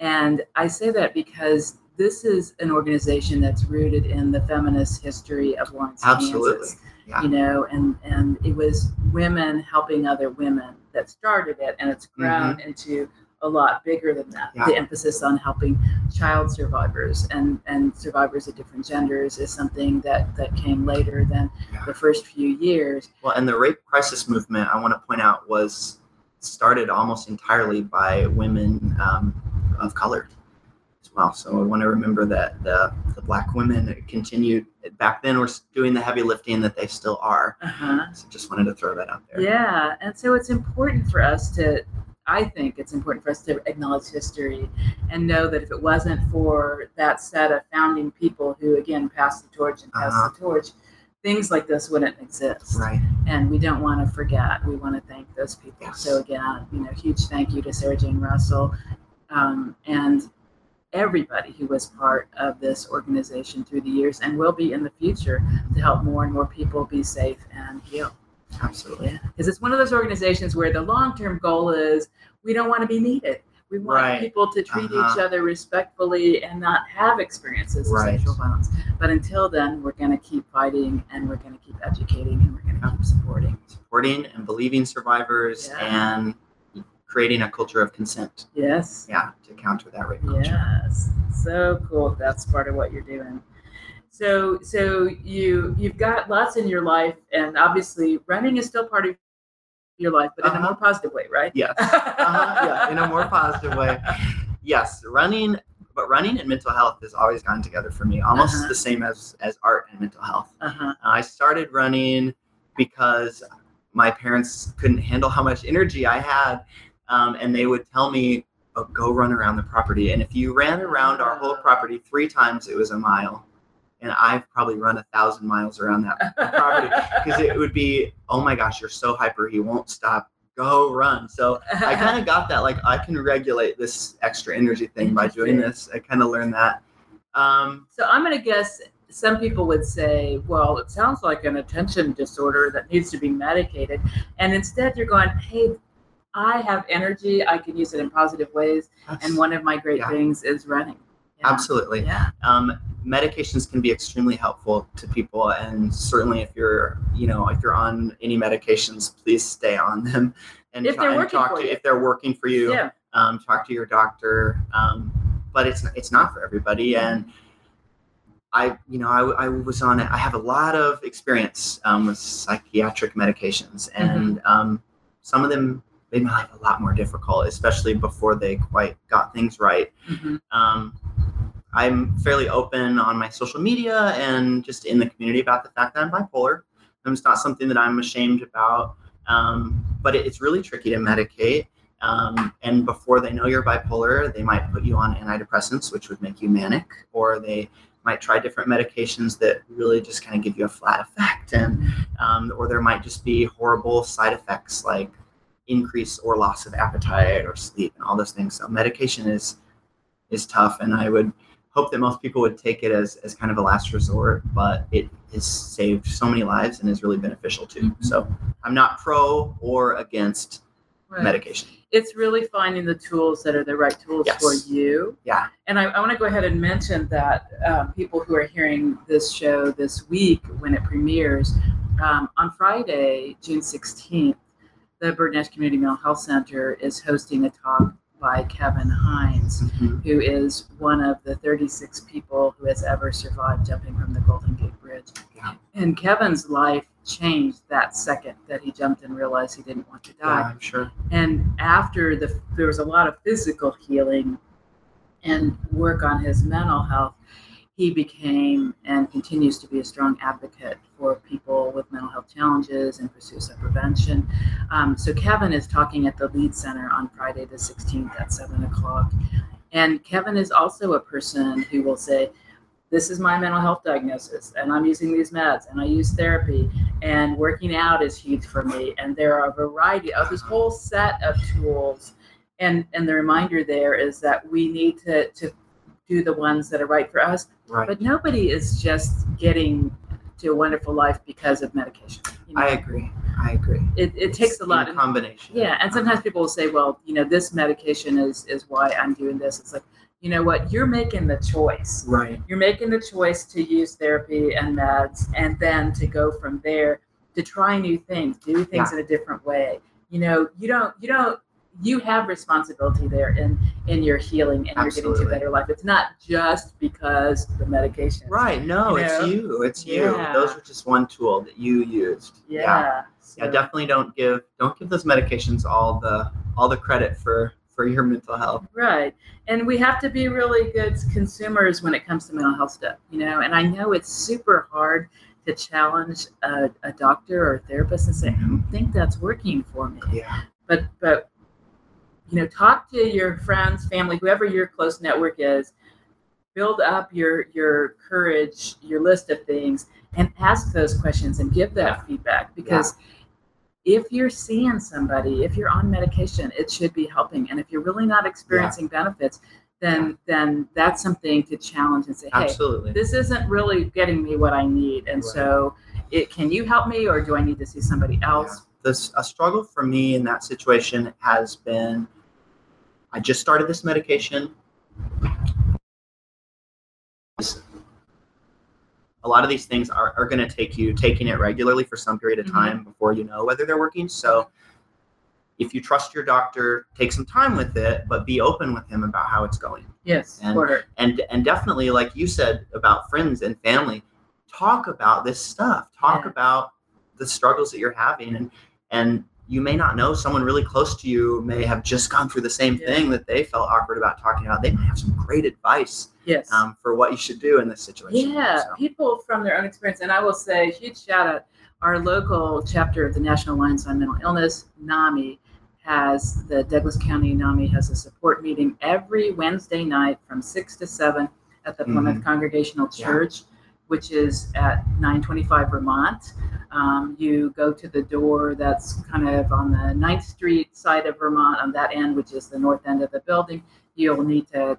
And I say that because this is an organization that's rooted in the feminist history of Lawrence, Absolutely. Kansas. Yeah. You know, and and it was women helping other women that started it, and it's grown into a lot bigger than that. Yeah. The emphasis on helping child survivors and and survivors of different genders is something that that came later than Yeah. the first few years. Well, and the rape crisis movement, I want to point out, was started almost entirely by women um, of color as well. So I want to remember that the, the black women continued back then were doing the heavy lifting that they still are. Uh-huh. So just wanted to throw that out there. Yeah, and so it's important for us to. I think it's important for us to acknowledge history and know that if it wasn't for that set of founding people who, again, passed the torch and passed Uh-huh. the torch, things like this wouldn't exist. Right. and we don't want to forget. We want to thank those people. Yes. So again, you know, huge thank you to Sarah Jane Russell um, and everybody who was part of this organization through the years and will be in the future to help more and more people be safe and heal. Absolutely. Because it's one of those organizations where the long-term goal is we don't want to be needed. We want Right. people to treat Uh-huh. each other respectfully and not have experiences of Right. sexual violence. But until then, we're going to keep fighting and we're going to keep educating and we're going to keep supporting. Supporting and believing survivors Yeah. and creating a culture of consent. Yes. Yeah, to counter that rape culture. Yes. So cool. That's part of what you're doing. So so you you've got lots in your life and obviously running is still part of your life, but in a Uh-huh. more positive way, right? Yes. uh-huh, yeah, in a more positive way. Yes, running, but running and mental health has always gone together for me, almost Uh-huh. the same as as art and mental health. Uh-huh. I started running because my parents couldn't handle how much energy I had, um, and they would tell me, oh, "Go run around the property." And if you ran around our whole property three times, it was a mile. And I've probably run a thousand miles around that property because it would be, "Oh my gosh, you're so hyper, you won't stop. Go run." So I kind of got that. Like I can regulate this extra energy thing by doing this. I kind of learned that. Um, So I'm going to guess some people would say, well, it sounds like an attention disorder that needs to be medicated. And instead, you're going, hey, I have energy. I can use it in positive ways. And one of my great Yeah. things is running. Yeah. absolutely. Yeah. Um, medications can be extremely helpful to people, and certainly if you're, you know, if you're on any medications, please stay on them. And, If they're and working talk for to you. if they're working for you. Yeah. um, talk to your doctor. Um, but it's it's not for everybody, and I you know I, I was on it. I have a lot of experience um, with psychiatric medications, and um, some of them made my life a lot more difficult, especially before they quite got things right. Mhm. Um, I'm fairly open on my social media and just in the community about the fact that I'm bipolar. And it's not something that I'm ashamed about, um, but it, it's really tricky to medicate. Um, and before they know you're bipolar, they might put you on antidepressants, which would make you manic, or they might try different medications that really just kind of give you a flat affect, and um, or there might just be horrible side effects like increase or loss of appetite or sleep and all those things. So medication is is tough, and I would hope that most people would take it as, as kind of a last resort, but it has saved so many lives and is really beneficial too. Mhm. So I'm not pro or against Right. medication. It's really finding the tools that are the right tools Yes. for you. Yeah. And I, I want to go ahead and mention that um, people who are hearing this show this week when it premieres, um, on Friday, June 16th, the Bert Nash Community Mental Health Center is hosting a talk by Kevin Hines, mm-hmm. who is one of the 36 people who has ever survived jumping from the Golden Gate Bridge. Yeah. And Kevin's life changed that second that he jumped and realized he didn't want to Yeah, die I'm sure. and after the there was a lot of physical healing and work on his mental health he became and continues to be a strong advocate for people with mental health challenges and for suicide prevention. Um, so kevin is talking at the Lied center on friday the 16th at 7 o'clock. And kevin is also a person who will say this is my mental health diagnosis and i'm using these meds and i use therapy and working out is huge for me. And there are a variety of this whole set of tools. And and the reminder there is that we need to to do the ones that are right for us Right. but nobody is just getting to a wonderful life because of medication you know? I agree. I agree. it, it takes a lot of combination. yeah and sometimes uh-huh. people will say well you know this medication is is why i'm doing this it's like you know what you're making the choice Right. you're making the choice to use therapy and meds and then to go from there to try new things do things in a different way you know you don't you don't you have responsibility there in in your healing and you're getting to a better life it's not just because the medication Right. No, You it's know? you. It's you. Yeah. Those are just one tool that you used. yeah Yeah, So- definitely don't give don't give those medications all the all the credit for for your mental health. Right. And we have to be really good consumers when it comes to mental health stuff, you know. And I know it's super hard to challenge a, a doctor or a therapist and say, mm-hmm. I don't think that's working for me. Yeah. But, but, you know, talk to your friends, family, whoever your close network is, build up your, your courage, your list of things, and ask those questions and give that feedback because if you're seeing somebody, if you're on medication, it should be helping. And if you're really not experiencing benefits, then then that's something to challenge and say, hey, Absolutely. this isn't really getting me what I need. And Right. so it can you help me or do I need to see somebody else? This a struggle for me in that situation has been I just started this medication. A lot of these things are, are going to take you taking it regularly for some period of Mhm. time before you know whether they're working. So, if you trust your doctor, take some time with it, but be open with him about how it's going. Yes, And- order. and and definitely like you said about friends and family talk about this stuff talk Yeah. about the struggles that you're having and and you may not know someone really close to you may have just gone through the same Yeah. thing that they felt awkward about talking about they might have some great advice Yes. um, for what you should do in this situation Yeah, So, people from their own experience. And I will say, huge shout out. Our local chapter of the National Alliance on Mental Illness, NAMI, has the Douglas County NAMI has a support meeting every Wednesday night from six to seven at the Plymouth Congregational Yeah. Church, which is at 925 Vermont. Um, you go to the door that's kind of on the 9th Street side of Vermont on that end, which is the north end of the building. You'll need to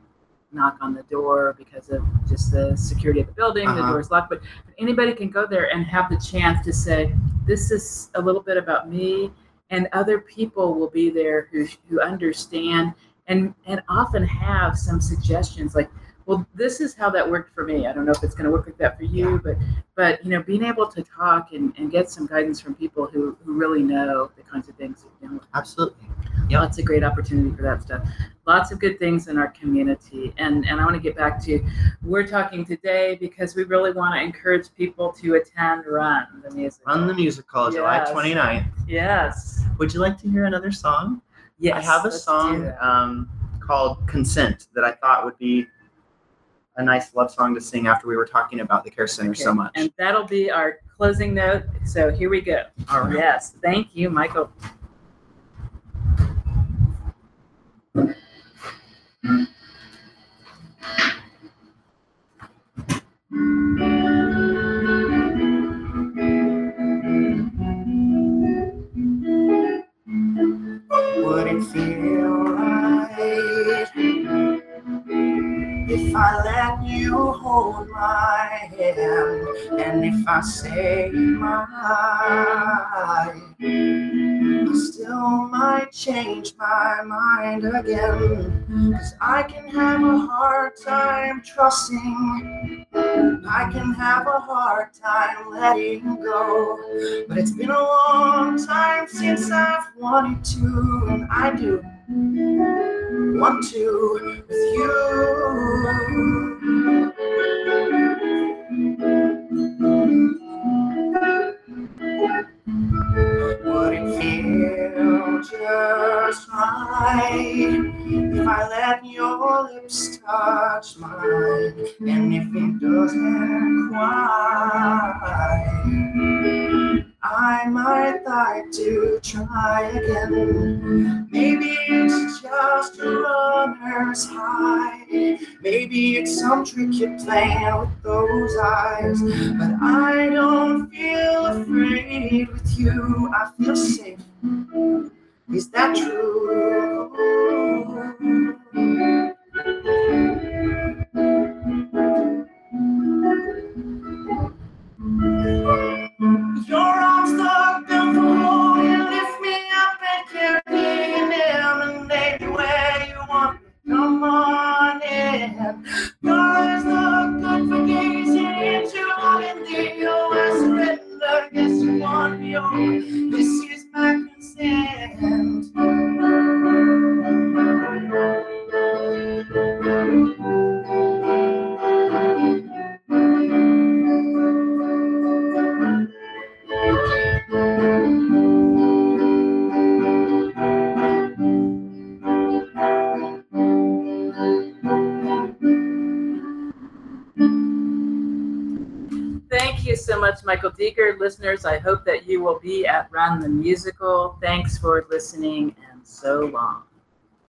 knock on the door because of just the security of the building. The Uh-huh. door is locked, but, but anybody can go there and have the chance to say, "This is a little bit about me," and other people will be there who who understand and and often have some suggestions like. Well, this is how that worked for me. I don't know if it's going to work like that for you, but but you know, being able to talk and, and get some guidance from people who, who really know the kinds of things you're absolutely Yeah, it's a great opportunity for that stuff. Lots of good things in our community. And and I want to get back to we're talking today because we really want to encourage people to attend Run the music. run the musical july Yes. 29th Yes. would you like to hear another song Yes. I have a song um, called Consent that I thought would be a nice love song to sing after we were talking about the Care Center so much. And that'll be our closing note. So here we go. All right. Yes. Thank you, Michael. Would it feel I let you hold my hand and if I say my I still might change my mind again. Cause I can have a hard time trusting. I can have a hard time letting go. But it's been a long time since I've wanted to, and I do want to with you. Would it feel just right if I let your lips touch mine? And if it doesn't quite, I might like to try again. Maybe it's just a runner's high. Maybe it's some trick you're playing with those eyes. But I don't feel afraid with you. I feel safe. Is that true? Your Guess you want me over. Michael Deeger. Listeners, I hope that you will be at Run the Musical. Thanks for listening and so long.